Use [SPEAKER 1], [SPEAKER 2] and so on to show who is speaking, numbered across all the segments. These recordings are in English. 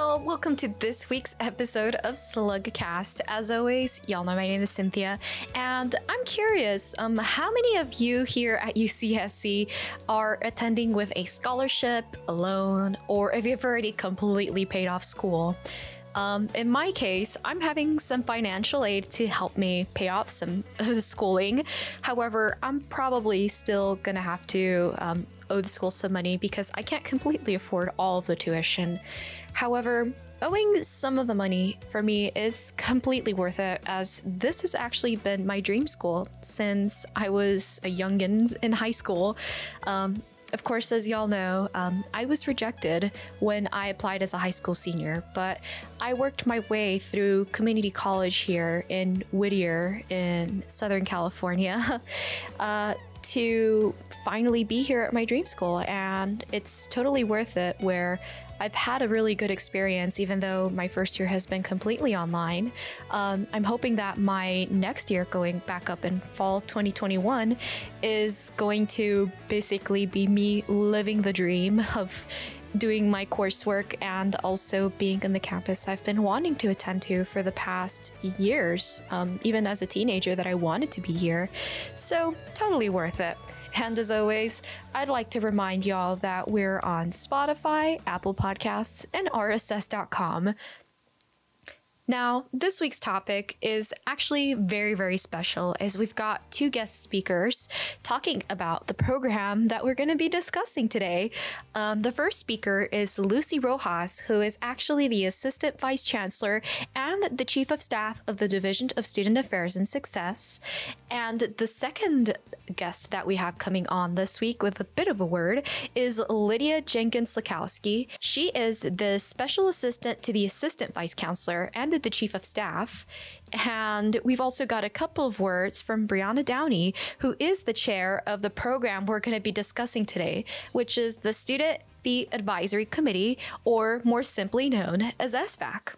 [SPEAKER 1] y'all, welcome to this week's episode of Slugcast. As always, y'all know my name is Cynthia, and I'm curious, um, how many of you here at UCSC are attending with a scholarship, a loan, or if you've already completely paid off school? Um, in my case, I'm having some financial aid to help me pay off some schooling. However, I'm probably still gonna have to um, owe the school some money because I can't completely afford all of the tuition. However, owing some of the money for me is completely worth it as this has actually been my dream school since I was a youngin in high school. Um, of course, as y'all know, um, I was rejected when I applied as a high school senior, but I worked my way through community college here in Whittier in Southern California. Uh, to finally be here at my dream school. And it's totally worth it where I've had a really good experience, even though my first year has been completely online. Um, I'm hoping that my next year, going back up in fall 2021, is going to basically be me living the dream of doing my coursework and also being in the campus I've been wanting to attend to for the past years, um, even as a teenager, that I wanted to be here. So, totally worth it. And as always, I'd like to remind y'all that we're on Spotify, Apple Podcasts, and RSS.com. Now, this week's topic is actually very, very special as we've got two guest speakers talking about the program that we're going to be discussing today. Um, the first speaker is Lucy Rojas, who is actually the Assistant Vice Chancellor and the Chief of Staff of the Division of Student Affairs and Success. And the second guest that we have coming on this week with a bit of a word is Lydia Jenkins Lakowski. She is the Special Assistant to the Assistant Vice Chancellor and the the chief of staff. And we've also got a couple of words from Brianna Downey, who is the chair of the program we're going to be discussing today, which is the Student Fee Advisory Committee, or more simply known as SFAC.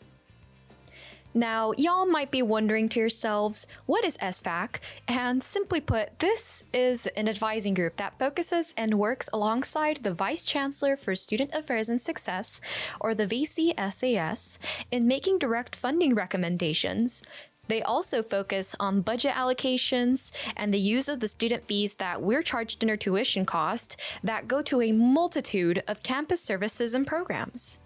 [SPEAKER 1] Now, y'all might be wondering to yourselves, what is SFAC? And simply put, this is an advising group that focuses and works alongside the Vice Chancellor for Student Affairs and Success, or the VCSAS, in making direct funding recommendations, they also focus on budget allocations and the use of the student fees that we're charged in our tuition cost that go to a multitude of campus services and programs.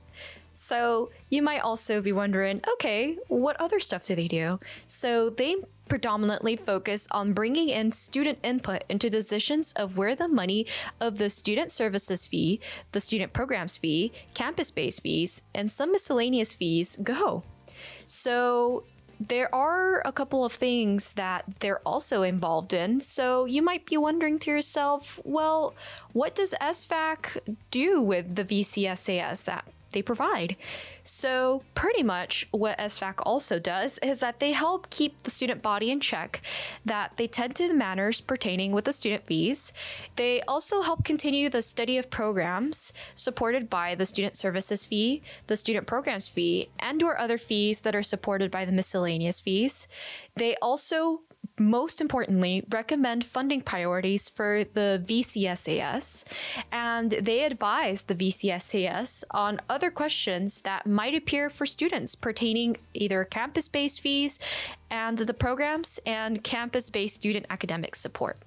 [SPEAKER 1] So you might also be wondering, okay, what other stuff do they do? So they predominantly focus on bringing in student input into decisions of where the money of the student services fee, the student programs fee, campus based fees, and some miscellaneous fees go. So there are a couple of things that they're also involved in. So you might be wondering to yourself, well, what does SFAC do with the VCSAS that they provide. So, pretty much what SFAC also does is that they help keep the student body in check, that they tend to the matters pertaining with the student fees. They also help continue the study of programs supported by the student services fee, the student programs fee, and or other fees that are supported by the miscellaneous fees. They also most importantly, recommend funding priorities for the VCSAS, and they advise the VCSAS on other questions that might appear for students pertaining either campus based fees and the programs and campus based student academic support.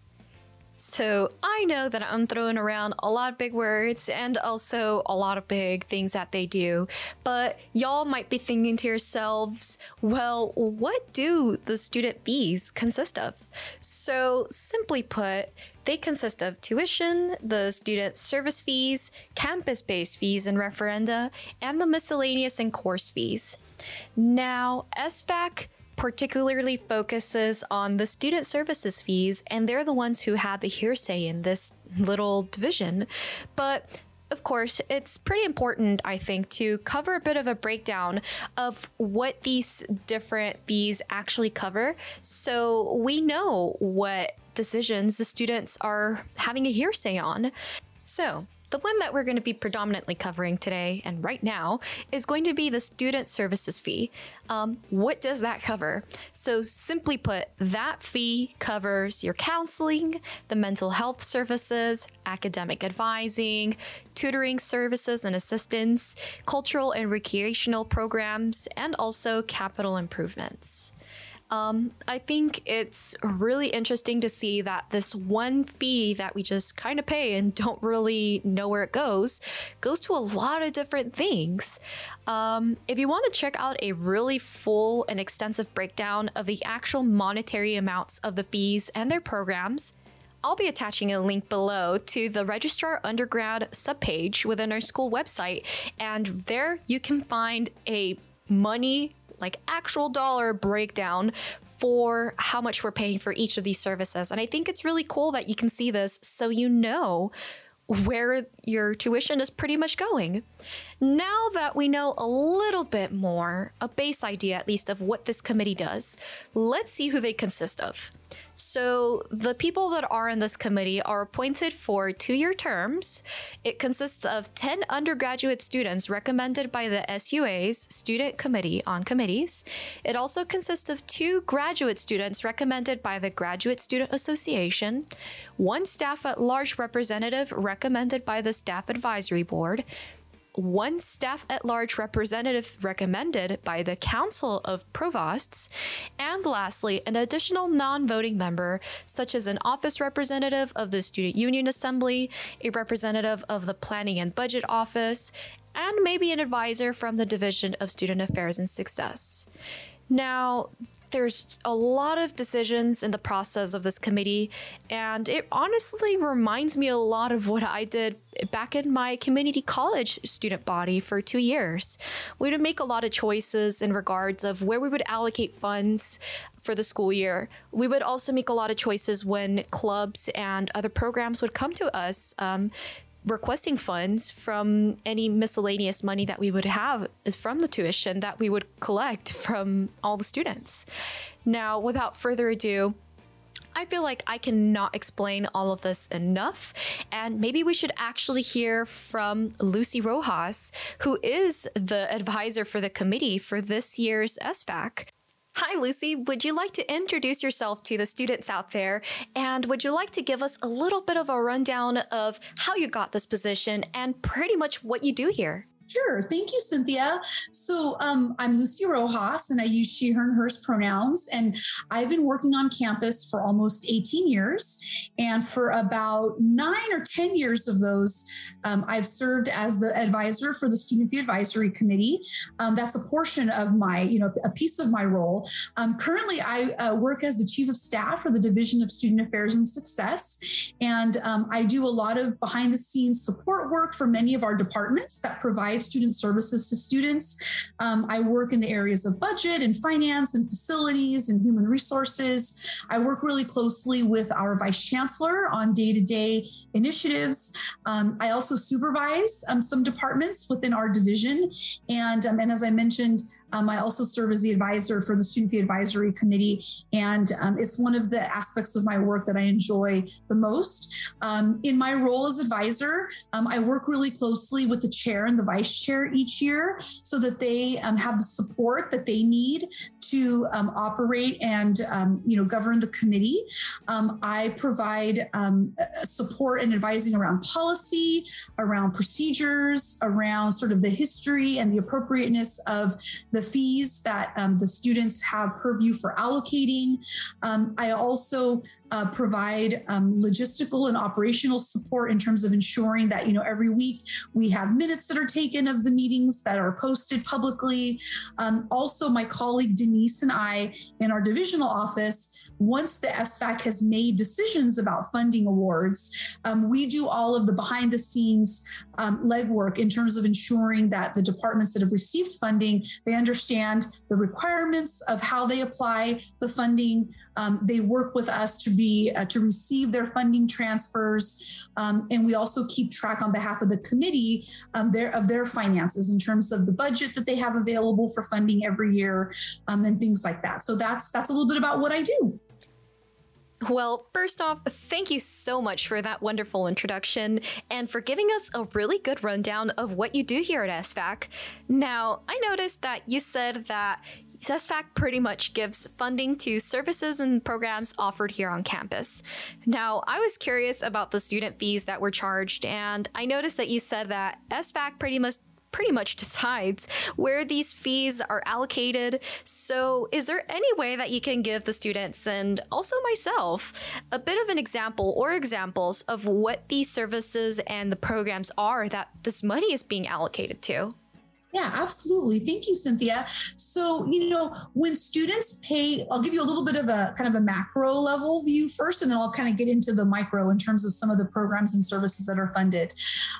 [SPEAKER 1] So I know that I'm throwing around a lot of big words and also a lot of big things that they do, but y'all might be thinking to yourselves, well, what do the student fees consist of? So simply put, they consist of tuition, the student service fees, campus based fees and referenda, and the miscellaneous and course fees. Now, SFAC particularly focuses on the student services fees, and they're the ones who have a hearsay in this little division. But of course, it's pretty important, I think, to cover a bit of a breakdown of what these different fees actually cover so we know what decisions the students are having a hearsay on. So, The one that we're going to be predominantly covering today and right now is going to be the student services fee. Um, what does that cover? So, simply put, that fee covers your counseling, the mental health services, academic advising, tutoring services and assistance, cultural and recreational programs, and also capital improvements. Um, I think it's really interesting to see that this one fee that we just kind of pay and don't really know where it goes goes to a lot of different things. Um, if you want to check out a really full and extensive breakdown of the actual monetary amounts of the fees and their programs, I'll be attaching a link below to the Registrar Undergrad subpage within our school website, and there you can find a money like actual dollar breakdown for how much we're paying for each of these services. And I think it's really cool that you can see this so you know where your tuition is pretty much going. Now that we know a little bit more, a base idea at least of what this committee does, let's see who they consist of. So, the people that are in this committee are appointed for two year terms. It consists of 10 undergraduate students recommended by the SUA's Student Committee on Committees. It also consists of two graduate students recommended by the Graduate Student Association, one staff at large representative recommended by the Staff Advisory Board, one staff at large representative recommended by the Council of Provosts, and lastly, an additional non voting member, such as an office representative of the Student Union Assembly, a representative of the Planning and Budget Office, and maybe an advisor from the Division of Student Affairs and Success. Now, there's a lot of decisions in the process of this committee, and it honestly reminds me a lot of what I did back in my community college student body for two years. We would make a lot of choices in regards of where we would allocate funds for the school year. We would also make a lot of choices when clubs and other programs would come to us um, requesting funds from any miscellaneous money that we would have from the tuition that we would collect from all the students. Now, without further ado, I feel like I cannot explain all of this enough. And maybe we should actually hear from Lucy Rojas, who is the advisor for the committee for this year's SFAC. Hi, Lucy. Would you like to introduce yourself to the students out there? And would you like to give us a little bit of a rundown of how you got this position and pretty much what you do here?
[SPEAKER 2] Sure. Thank you, Cynthia. So um, I'm Lucy Rojas and I use she, her, and hers pronouns. And I've been working on campus for almost 18 years. And for about nine or 10 years of those, um, I've served as the advisor for the Student Fee Advisory Committee. Um, that's a portion of my, you know, a piece of my role. Um, currently, I uh, work as the Chief of Staff for the Division of Student Affairs and Success. And um, I do a lot of behind the scenes support work for many of our departments that provide provide student services to students. Um, I work in the areas of budget and finance and facilities and human resources. I work really closely with our vice chancellor on day to day initiatives. Um, I also supervise um, some departments within our division. And, um, and as I mentioned, um, I also serve as the advisor for the Student Fee Advisory Committee, and um, it's one of the aspects of my work that I enjoy the most. Um, in my role as advisor, um, I work really closely with the chair and the vice chair each year so that they um, have the support that they need to um, operate and you know govern the committee. I provide support and advising around policy, around procedures, around sort of the history and the appropriateness of the the fees that um, the students have purview for allocating. Um, I also uh, provide um, logistical and operational support in terms of ensuring that you know every week we have minutes that are taken of the meetings that are posted publicly. Um, also, my colleague Denise and I in our divisional office once the SFAC has made decisions about funding awards, um, we do all of the behind the scenes um, legwork in terms of ensuring that the departments that have received funding, they understand the requirements of how they apply the funding. Um, they work with us to be uh, to receive their funding transfers, um, and we also keep track on behalf of the committee um, their, of their finances in terms of the budget that they have available for funding every year um, and things like that. So that's that's a little bit about what I do.
[SPEAKER 1] Well, first off, thank you so much for that wonderful introduction and for giving us a really good rundown of what you do here at SFAC. Now, I noticed that you said that SFAC pretty much gives funding to services and programs offered here on campus. Now, I was curious about the student fees that were charged, and I noticed that you said that SFAC pretty much pretty much decides where these fees are allocated. So, is there any way that you can give the students and also myself a bit of an example or examples of what these services and the programs are that this money is being allocated to?
[SPEAKER 2] Yeah, absolutely. Thank you, Cynthia. So, you know, when students pay, I'll give you a little bit of a kind of a macro level view first, and then I'll kind of get into the micro in terms of some of the programs and services that are funded.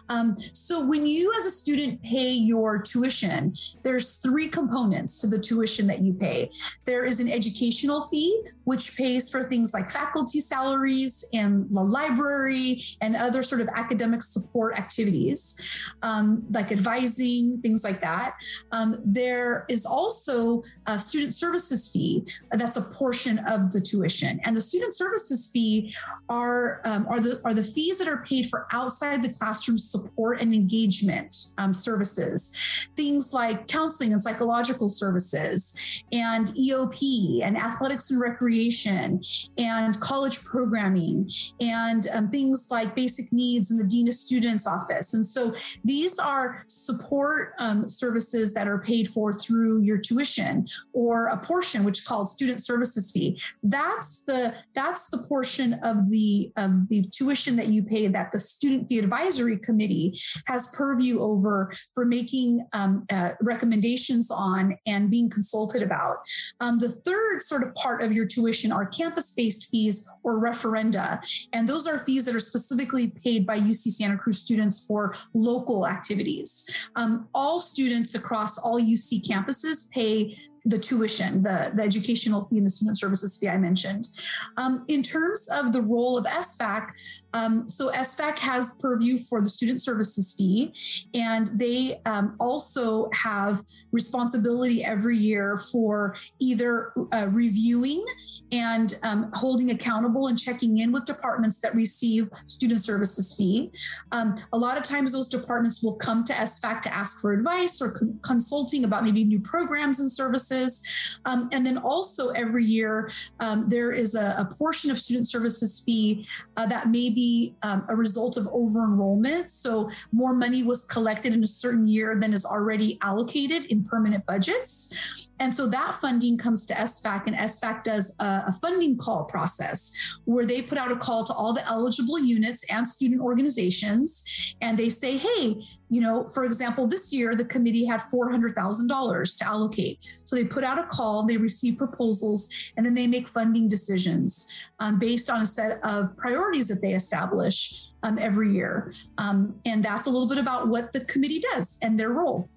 [SPEAKER 2] Um, so, when you as a student pay your tuition, there's three components to the tuition that you pay. There is an educational fee, which pays for things like faculty salaries and the library and other sort of academic support activities, um, like advising, things like that. Um, there is also a student services fee that's a portion of the tuition, and the student services fee are um, are the are the fees that are paid for outside the classroom support and engagement um, services, things like counseling and psychological services, and EOP and athletics and recreation, and college programming, and um, things like basic needs in the dean of students office, and so these are support um, services that are paid for through your tuition or a portion which is called student services fee. That's the that's the portion of the of the tuition that you pay that the student fee advisory committee has purview over for making um, uh, recommendations on and being consulted about. Um, the third sort of part of your tuition are campus-based fees or referenda. And those are fees that are specifically paid by uc santa cruz students for local activities. Um, all students across all UC campuses pay the tuition, the, the educational fee and the student services fee I mentioned. Um, in terms of the role of SFAC, um, so SFAC has purview for the student services fee, and they um, also have responsibility every year for either uh, reviewing and um, holding accountable and checking in with departments that receive student services fee. Um, a lot of times, those departments will come to SFAC to ask for advice or consulting about maybe new programs and services. Um, and then also every year, um, there is a, a, portion of student services fee uh, that may be um, a result of over enrollment. So more money was collected in a certain year than is already allocated in permanent budgets. And so that funding comes to SFAC, and SFAC does a, funding call process where they put out a call to all the eligible units and student organizations. And they say, hey, you know, for example, this year the committee had $400,000 to allocate. So they put out a call, they receive proposals, and then they make funding decisions um, based on a set of priorities that they establish um, every year. Um, and that's a little bit about what the committee does and their role.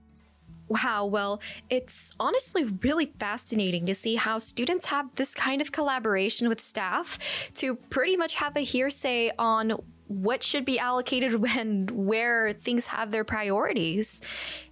[SPEAKER 1] Wow, well, it's honestly really fascinating to see how students have this kind of collaboration with staff to pretty much have a hearsay on what should be allocated when where things have their priorities.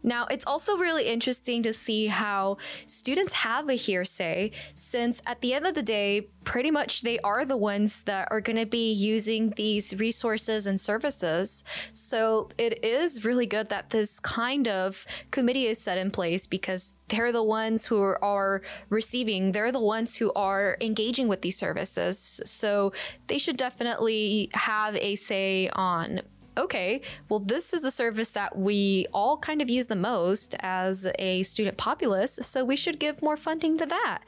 [SPEAKER 1] Now, it's also really interesting to see how students have a hearsay since at the end of the day, pretty much they are the ones that are going to be using these resources and services. So, it is really good that this kind of committee is set in place because they're the ones who are receiving, they're the ones who are engaging with these services. So, they should definitely have a say on okay, well, this is the service that we all kind of use the most as a student populace, so we should give more funding to that.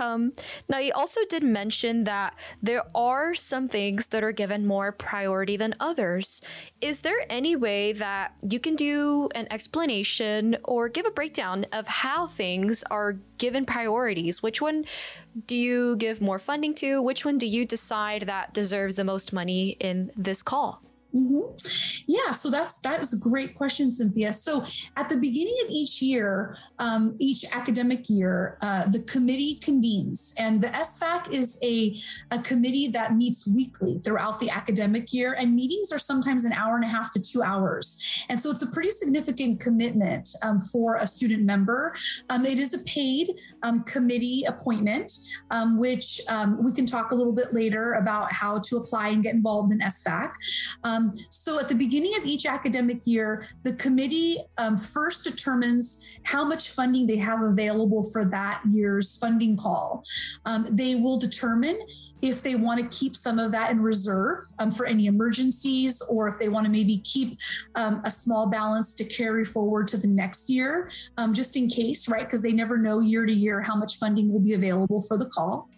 [SPEAKER 1] Um, now, you also did mention that there are some things that are given more priority than others. Is there any way that you can do an explanation or give a breakdown of how things are given priorities? Which one do you give more funding to? Which one do you decide that deserves the most money in this call?
[SPEAKER 2] Mm-hmm. Yeah, so that's that is a great question, Cynthia. So at the beginning of each year, um, each academic year, uh, the committee convenes, and the SFAC is a a committee that meets weekly throughout the academic year, and meetings are sometimes an hour and a half to two hours, and so it's a pretty significant commitment um, for a student member. Um, it is a paid um, committee appointment, um, which um, we can talk a little bit later about how to apply and get involved in SFAC. Um, so at the beginning of each academic year, the committee um, first determines how much funding they have available for that year's funding call. Um, they will determine if they want to keep some of that in reserve um, for any emergencies or if they want to maybe keep um, a small balance to carry forward to the next year, um, just in case, right? Because they never know year to year how much funding will be available for the call.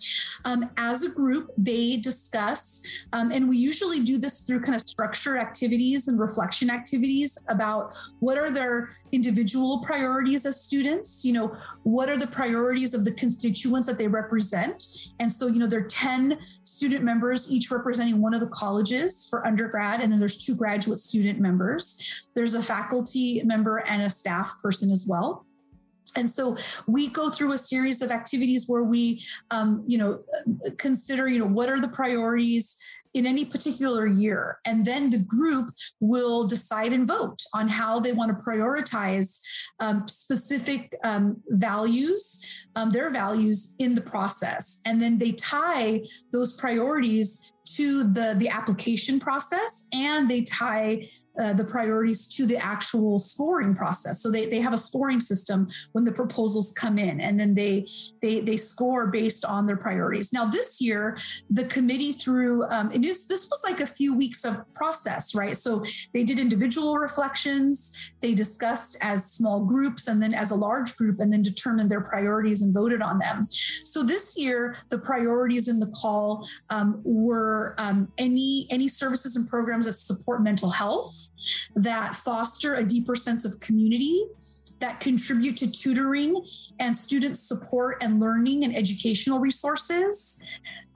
[SPEAKER 2] As a group, they discuss, and we usually do this through kind of structure activities and reflection activities about what are their individual priorities as students, you know, what are the priorities of the constituents that they represent. And so, you know, there are 10 student members, each representing one of the colleges for undergrad, and then there's two graduate student members. There's a faculty member and a staff person as well and so we go through a series of activities where we um, you know consider you know what are the priorities in any particular year. And then the group will decide and vote on how they want to prioritize um, specific um, values um, their values in the process. And then they tie those priorities to the the application process and they tie uh, the priorities to the actual scoring process. So they, they have a scoring system when the proposals come in, and then they they they score based on their priorities. Now this year, the committee through um, it is this was like a few weeks of process, right? So they did individual reflections, they discussed as small groups, and then as a large group, and then determined their priorities and voted on them. So this year, the priorities in the call um, were um, any any services and programs that support mental health that foster a deeper sense of community, that contribute to tutoring and student support and learning and educational resources,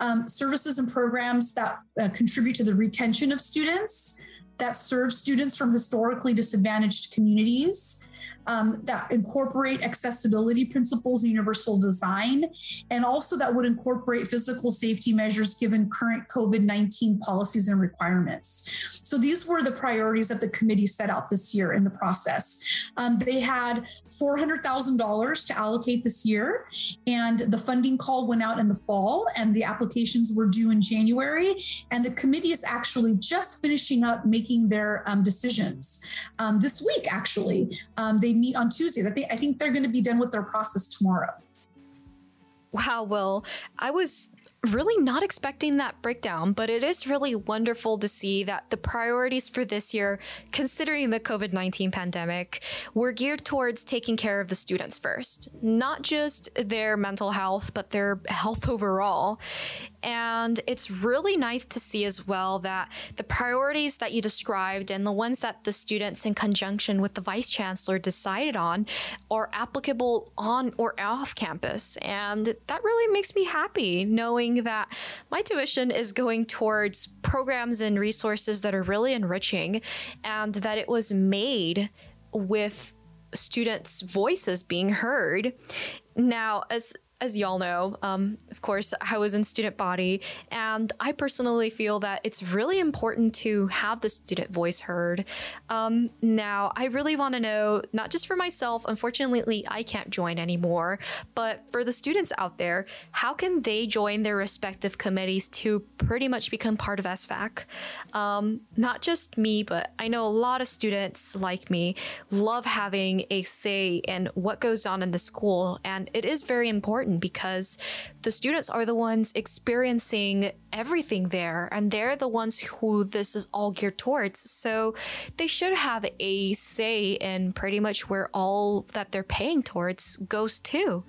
[SPEAKER 2] um, services and programs that uh, contribute to the retention of students, that serve students from historically disadvantaged communities, um, that incorporate accessibility principles and universal design, and also that would incorporate physical safety measures given current COVID 19 policies and requirements. So these were the priorities that the committee set out this year in the process. Um, they had $400,000 to allocate this year, and the funding call went out in the fall, and the applications were due in January. And the committee is actually just finishing up making their um, decisions um, this week, actually. Um, they meet on Tuesdays. I think I think they're going to be done with their process tomorrow.
[SPEAKER 1] Wow, well, I was really not expecting that breakdown, but it is really wonderful to see that the priorities for this year, considering the COVID 19 pandemic, were geared towards taking care of the students first, not just their mental health, but their health overall. And it's really nice to see as well that the priorities that you described and the ones that the students, in conjunction with the vice chancellor, decided on are applicable on or off campus. And that really makes me happy knowing that my tuition is going towards programs and resources that are really enriching and that it was made with students' voices being heard. Now, as as y'all know, um, of course, I was in student body, and I personally feel that it's really important to have the student voice heard. Um, now, I really want to know, not just for myself, unfortunately, I can't join anymore, but for the students out there, how can they join their respective committees to pretty much become part of SFAC? Um, not just me, but I know a lot of students like me love having a say in what goes on in the school, and it is very important important because the students are the ones experiencing everything there and they're the ones who this is all geared towards. So they should have a say in pretty much where all that they're paying towards goes to.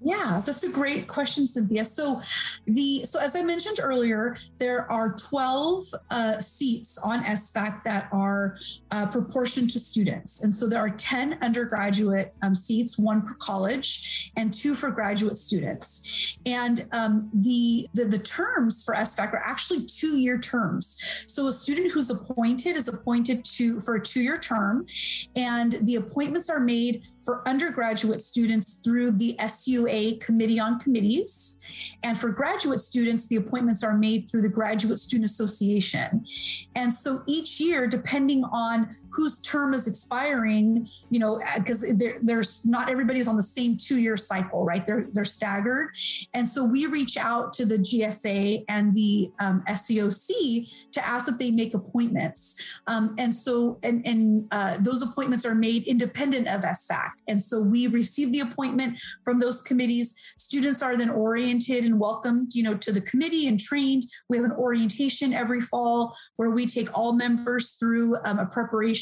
[SPEAKER 2] Yeah, that's a great question, Cynthia. So, the so as I mentioned earlier, there are 12 uh, seats on SFAC that are uh, proportioned to students, and so there are 10 undergraduate um, seats, one per college, and two for graduate students. And um, the, the the terms for SFAC are actually two-year terms. So, a student who's appointed is appointed to for a two-year term, and the appointments are made for undergraduate students through the SUA Committee on Committees. And for graduate students, the appointments are made through the Graduate Student Association. And so each year, depending on whose term is expiring, you know, because there's not everybody's on the same two-year cycle, right? They're they're staggered, and so we reach out to the GSA and the um, SCOC to ask that they make appointments, um, and so and and uh, those appointments are made independent of SFAC, and so we receive the appointment from those committees. Students are then oriented and welcomed, you know, to the committee and trained. We have an orientation every fall where we take all members through um, a preparation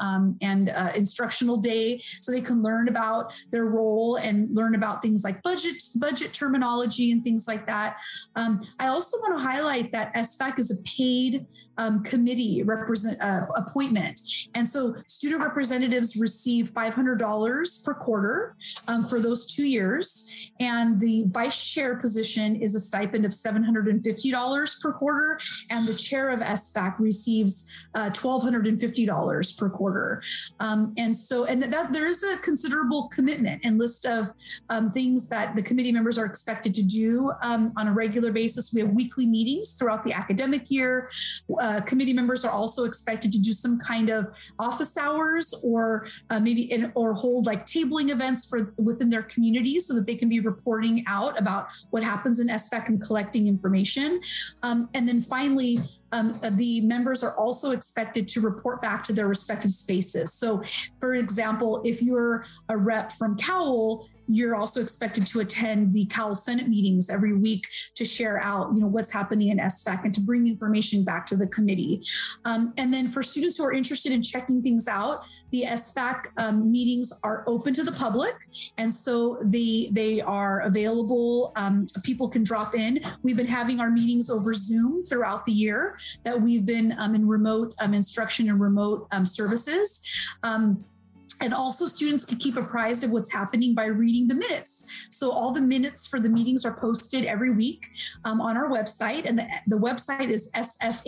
[SPEAKER 2] um, and uh, instructional day so they can learn about their role and learn about things like budget budget terminology and things like that. Um, I also want to highlight that SFAC is a paid um, committee represent uh, appointment. And so student representatives receive $500 per quarter um, for those two years. And the vice chair position is a stipend of $750 per quarter. And the chair of SFAC receives uh, $1,250 per quarter. Um, and so, and that there is a considerable commitment and list of um, things that the committee members are expected to do um, on a regular basis. We have weekly meetings throughout the academic year. Uh, committee members are also expected to do some kind of office hours or uh, maybe in, or hold like tabling events for within their community so that they can be reporting out about what happens in SFAC and collecting information. Um, and then finally, um, the members are also expected to report back to their respective spaces. So, for example, if you're a rep from Cowell, you're also expected to attend the Cowell Senate meetings every week to share out, you know, what's happening in SFAC and to bring information back to the committee. Um, and then for students who are interested in checking things out, the SFAC um, meetings are open to the public, and so they they are available. Um, people can drop in. We've been having our meetings over Zoom throughout the year, that we've been um, in remote um, instruction and remote um, services. Um, and also students can keep apprised of what's happening by reading the minutes. So all the minutes for the meetings are posted every week um, on our website. And the, the website is sfac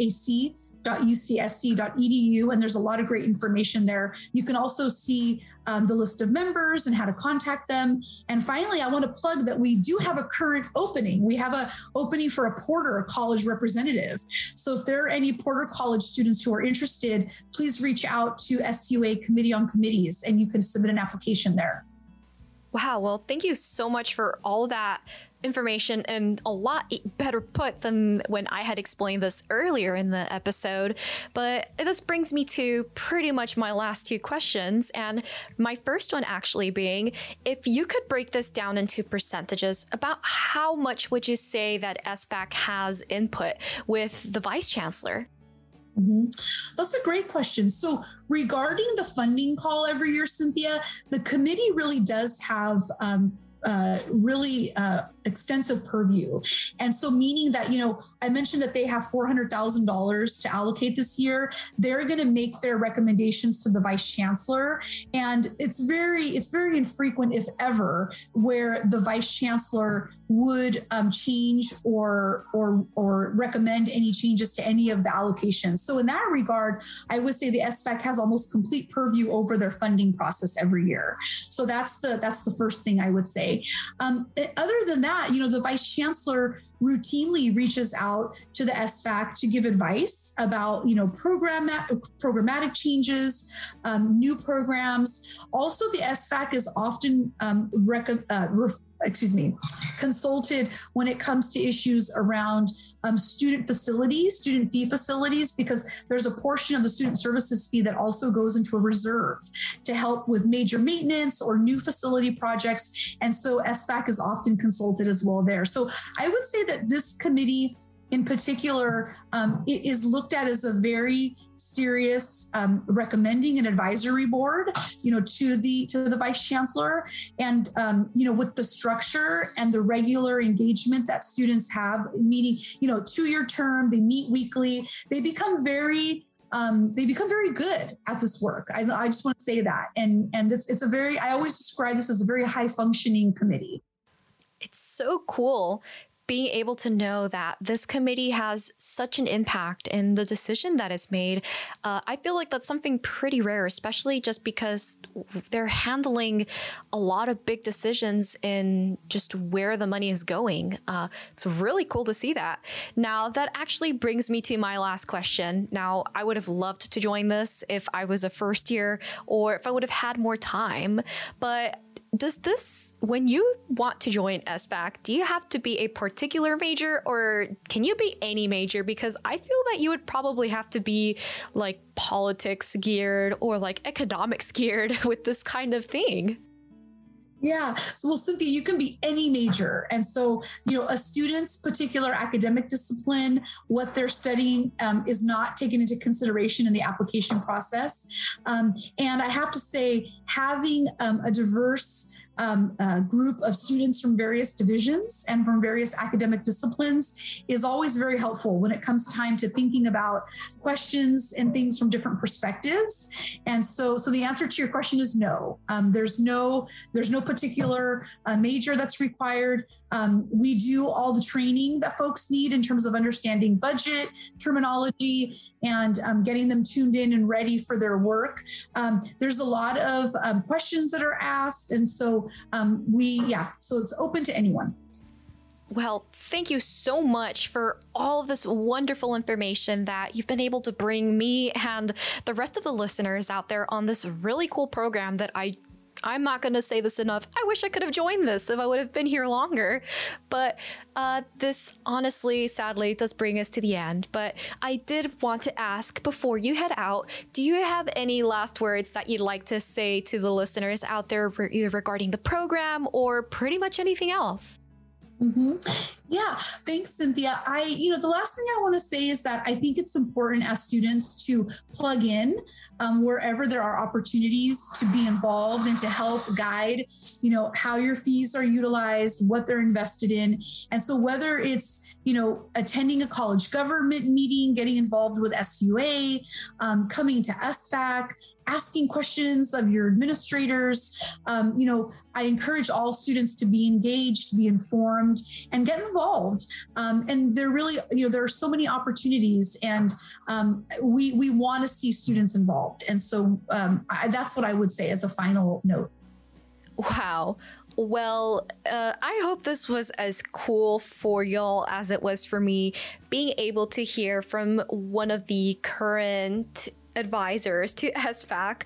[SPEAKER 2] ucsc.edu, and there's a lot of great information there. You can also see um, the list of members and how to contact them. And finally, I want to plug that we do have a current opening. We have a opening for a Porter, college representative. So if there are any Porter College students who are interested, please reach out to SUA Committee on Committees, and you can submit an application there.
[SPEAKER 1] Wow. Well, thank you so much for all that information and a lot better put than when I had explained this earlier in the episode. But this brings me to pretty much my last two questions. And my first one actually being if you could break this down into percentages, about how much would you say that SFAC has input with the vice chancellor?
[SPEAKER 2] Mm-hmm. That's a great question. So, regarding the funding call every year, Cynthia, the committee really does have um, uh, really uh, extensive purview. And so, meaning that, you know, I mentioned that they have $400,000 to allocate this year. They're going to make their recommendations to the vice chancellor. And it's very, it's very infrequent, if ever, where the vice chancellor would um, change or, or, or recommend any changes to any of the allocations. So, in that regard, I would say the SFAC has almost complete purview over their funding process every year. So that's the that's the first thing I would say. Um, other than that, that, you know, the vice chancellor routinely reaches out to the SFAC to give advice about, you know, program programmatic changes, um, new programs. Also, the SFAC is often um, rec- uh, excuse me, consulted when it comes to issues around um, student facilities, student fee facilities, because there's a portion of the student services fee that also goes into a reserve to help with major maintenance or new facility projects. And so SFAC is often consulted as well there. So I would say that this committee in particular um, is looked at as a very serious um, recommending an advisory board you know to the to the vice chancellor and um, you know with the structure and the regular engagement that students have meeting you know two year term they meet weekly they become very um, they become very good at this work. I, I just want to say that, and and it's it's a very I always describe this as a very high functioning committee.
[SPEAKER 1] It's so cool being able to know that this committee has such an impact in the decision that is made, uh, I feel like that's something pretty rare, especially just because they're handling a lot of big decisions in just where the money is going. Uh, it's really cool to see that. Now, that actually brings me to my last question. Now, I would have loved to join this if I was a first year or if I would have had more time, but does this when you want to join SFAC, do you have to be a particular major or can you be any major? Because I feel that you would probably have to be like politics geared or like economics geared with this kind of thing.
[SPEAKER 2] Yeah. So, well, Cynthia, you can be any major. And so, you know, a student's particular academic discipline, what they're studying, um, is not taken into consideration in the application process. Um, and I have to say, having um, a diverse um, group of students from various divisions and from various academic disciplines is always very helpful when it comes time to thinking about questions and things from different perspectives. And so, so the answer to your question is no. Um, there's no there's no particular uh, major that's required. Um, we do all the training that folks need in terms of understanding budget, terminology, and um, getting them tuned in and ready for their work. Um, there's a lot of um, questions that are asked. And so um, we, yeah, so it's open to anyone.
[SPEAKER 1] Well, thank you so much for all this wonderful information that you've been able to bring me and the rest of the listeners out there on this really cool program that I I'm not going to say this enough. I wish I could have joined this if I would have been here longer. But uh, this honestly, sadly, does bring us to the end. But I did want to ask before you head out do you have any last words that you'd like to say to the listeners out there, either regarding the program or pretty much anything else?
[SPEAKER 2] Mm-hmm. Yeah, thanks, Cynthia. I, you know, the last thing I want to say is that I think it's important as students to plug in um, wherever there are opportunities to be involved and to help guide, you know, how your fees are utilized, what they're invested in. And so, whether it's, you know, attending a college government meeting, getting involved with SUA, um, coming to SFAC, asking questions of your administrators. Um, you know, I encourage all students to be engaged, be informed, and get involved. Um, and there really, you know, there are so many opportunities, and um, we we want to see students involved. And so um, I, that's what I would say as a final note.
[SPEAKER 1] Wow. Well, uh, I hope this was as cool for y'all as it was for me, being able to hear from one of the current advisors to SFAC,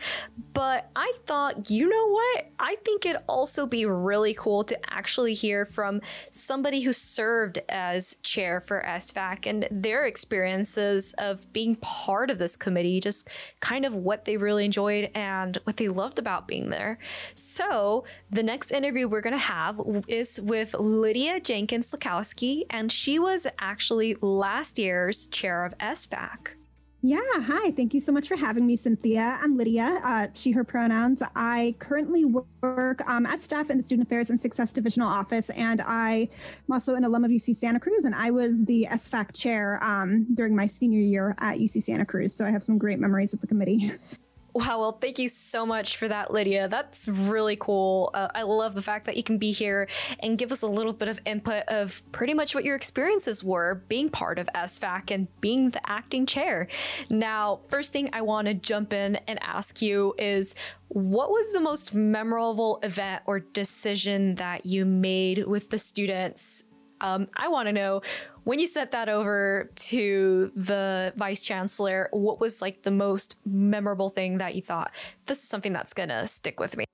[SPEAKER 1] but I thought, you know what? I think it'd also be really cool to actually hear from somebody who served as chair for SFAC and their experiences of being part of this committee, just kind of what they really enjoyed and what they loved about being there. So, the next interview we're going to have is with Lydia Jenkins Lakowski, and she was actually last year's chair of SFAC.
[SPEAKER 3] Yeah, hi. Thank you so much for having me, Cynthia. I'm Lydia, uh, she, her pronouns. I currently work um, as staff in the Student Affairs and Success Divisional Office, and I'm also an alum of UC Santa Cruz, and I was the SFAC chair um, during my senior year at UC Santa Cruz. So I have some great memories with the committee.
[SPEAKER 1] Wow, well, thank you so much for that, Lydia. That's really cool. Uh, I love the fact that you can be here and give us a little bit of input of pretty much what your experiences were being part of SFAC and being the acting chair. Now, first thing I want to jump in and ask you is what was the most memorable event or decision that you made with the students um, I want to know when you sent that over to the vice chancellor, what was like the most memorable thing that you thought this is something that's going to stick with me?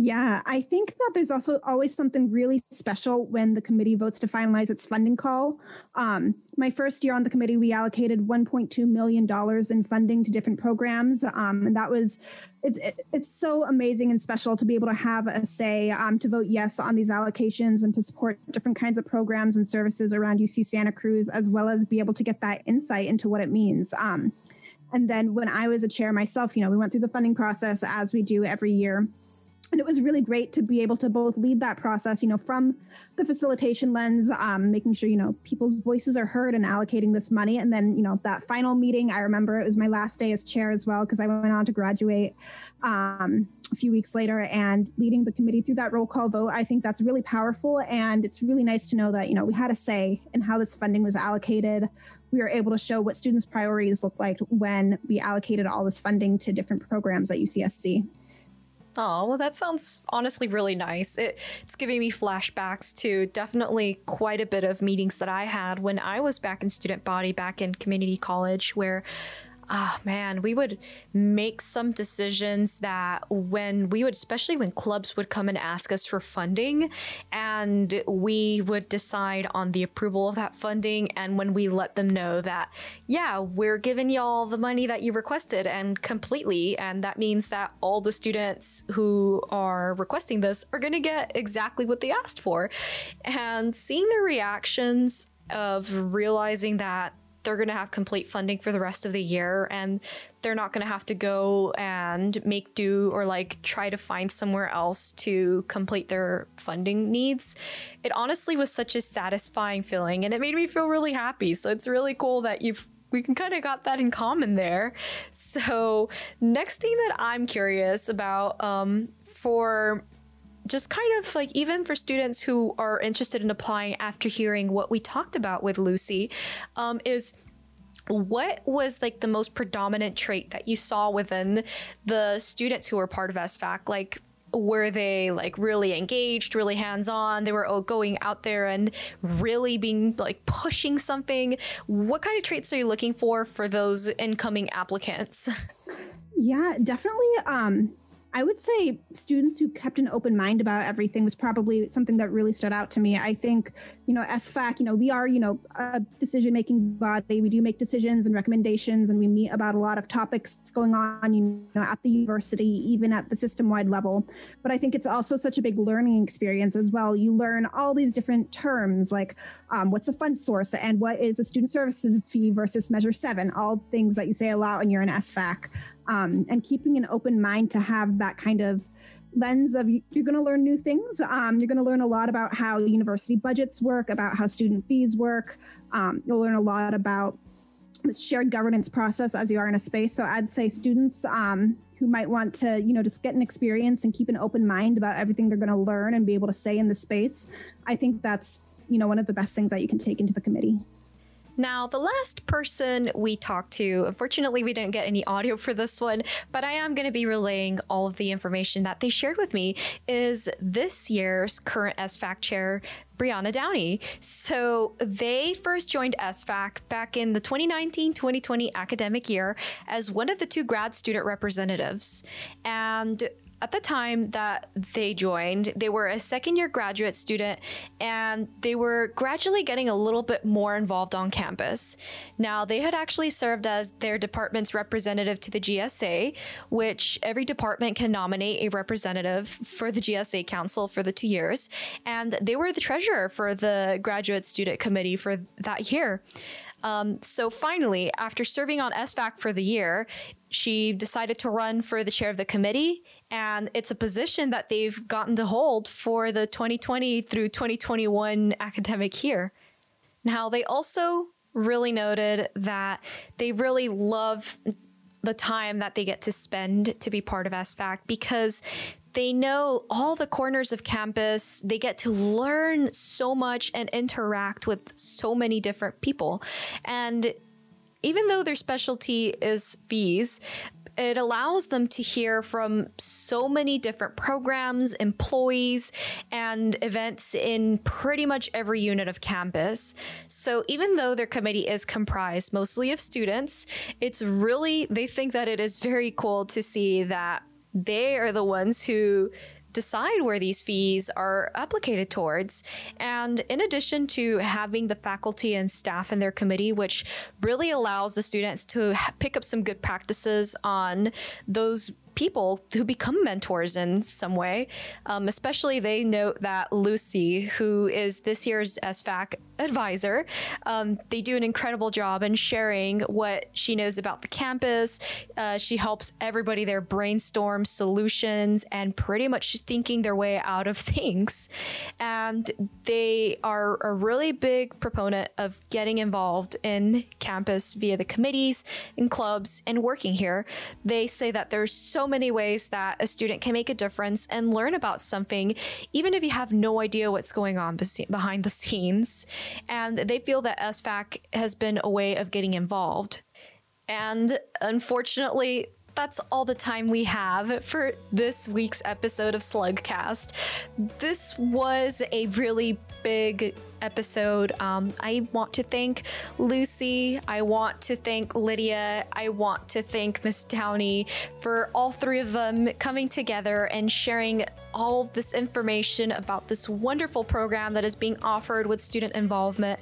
[SPEAKER 3] Yeah, I think that there's also always something really special when the committee votes to finalize its funding call. Um, my first year on the committee, we allocated 1.2 million dollars in funding to different programs, um, and that was it's it's so amazing and special to be able to have a say um, to vote yes on these allocations and to support different kinds of programs and services around UC Santa Cruz, as well as be able to get that insight into what it means. Um, and then when I was a chair myself, you know, we went through the funding process as we do every year and it was really great to be able to both lead that process you know from the facilitation lens um, making sure you know people's voices are heard and allocating this money. And then you know that final meeting i remember it was my last day as chair as well because i went on to graduate um, a few weeks later. And leading the committee through that roll call vote i think that's really powerful. And it's really nice to know that you know we had a say in how this funding was allocated. We were able to show what students priorities looked like when we allocated all this funding to different programs at ucsc
[SPEAKER 1] Oh, well, that sounds honestly really nice. It, it's giving me flashbacks to definitely quite a bit of meetings that I had when I was back in student body, back in community college, where oh man, we would make some decisions that when we would, especially when clubs would come and ask us for funding, and we would decide on the approval of that funding. And when we let them know that, yeah, we're giving y'all the money that you requested and completely. And that means that all the students who are requesting this are going to get exactly what they asked for. And seeing the reactions of realizing that they're going to have complete funding for the rest of the year and they're not going to have to go and make do or like try to find somewhere else to complete their funding needs. It honestly was such a satisfying feeling and it made me feel really happy. So it's really cool that you've we can kind of got that in common there. So, next thing that I'm curious about um, for just kind of like even for students who are interested in applying after hearing what we talked about with Lucy, um, is what was like the most predominant trait that you saw within the students who were part of SFAC? Like, were they like really engaged, really hands on? They were going out there and really being like pushing something. What kind of traits are you looking for for those incoming applicants?
[SPEAKER 3] Yeah, definitely. Um, I would say students who kept an open mind about everything was probably something that really stood out to me. I think, you know, SFAC, you know, we are, you know, a decision making body. We do make decisions and recommendations, and we meet about a lot of topics going on, you know, at the university, even at the system wide level. But I think it's also such a big learning experience as well. You learn all these different terms like um, what's a fund source and what is the student services fee versus Measure 7, all things that you say a lot when you're an SFAC um, and keeping an open mind to have that kind of lens of you're going to learn new things. Um, you're going to learn a lot about how university budgets work, about how student fees work. Um, you'll learn a lot about the shared governance process as you are in a space. So I'd say students um, who might want to, you know, just get an experience and keep an open mind about everything they're going to learn and be able to say in the space. I think that's, you know, one of the best things that you can take into the committee.
[SPEAKER 1] Now, the last person we talked to, unfortunately, we didn't get any audio for this one, but I am going to be relaying all of the information that they shared with me, is this year's current SFAC chair, Brianna Downey. So they first joined SFAC back in the 2019 2020 academic year as one of the two grad student representatives. And at the time that they joined, they were a second year graduate student and they were gradually getting a little bit more involved on campus. Now, they had actually served as their department's representative to the GSA, which every department can nominate a representative for the GSA Council for the two years. And they were the treasurer for the graduate student committee for that year. Um, so finally, after serving on SFAC for the year, she decided to run for the chair of the committee and it's a position that they've gotten to hold for the 2020 through 2021 academic year. Now, they also really noted that they really love the time that they get to spend to be part of SFAC because they know all the corners of campus. They get to learn so much and interact with so many different people. And even though their specialty is fees, it allows them to hear from so many different programs, employees, and events in pretty much every unit of campus. So even though their committee is comprised mostly of students, it's really, they think that it is very cool to see that they are the ones who decide where these fees are applicated towards. And in addition to having the faculty and staff in their committee, which really allows the students to pick up some good practices on those people who become mentors in some way. Um, especially, they note that Lucy, who is this year's SFAC advisor, um, they do an incredible job in sharing what she knows about the campus. Uh, she helps everybody there brainstorm solutions and pretty much thinking their way out of things. And they are a really big proponent of getting involved in campus via the committees and clubs and working here. They say that there's so many ways that a student can make a difference and learn about something, even if you have no idea what's going on behind the scenes. And they feel that SFAC has been a way of getting involved. And unfortunately, that's all the time we have for this week's episode of Slugcast. This was a really big episode. Um, I want to thank Lucy. I want to thank Lydia. I want to thank Miss Downey for all three of them coming together and sharing all of this information about this wonderful program that is being offered with student involvement.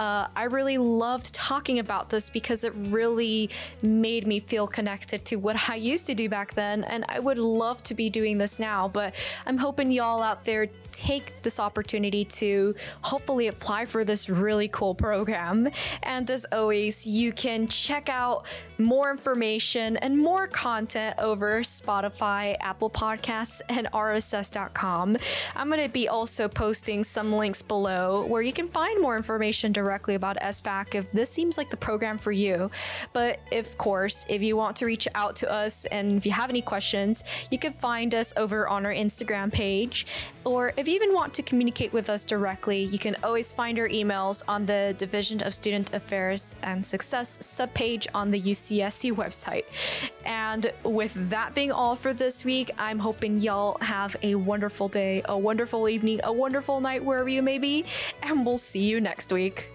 [SPEAKER 1] Uh, I really loved talking about this because it really made me feel connected to what I used to do back then. And I would love to be doing this now, but I'm hoping y'all out there take this opportunity to hopefully apply for this really cool program. And as always, you can check out more information and more content over Spotify, Apple Podcasts, and RSS.com. I'm going to be also posting some links below where you can find more information directly about SFAC if this seems like the program for you. But of course, if you want to reach out to us and if you have any questions, you can find us over on our Instagram page or if you even want to communicate with us directly, you can always find our emails on the Division of Student Affairs and Success subpage on the UCSC website. And with that being all for this week, I'm hoping y'all have a wonderful day, a wonderful evening, a wonderful night wherever you may be, and we'll see you next week.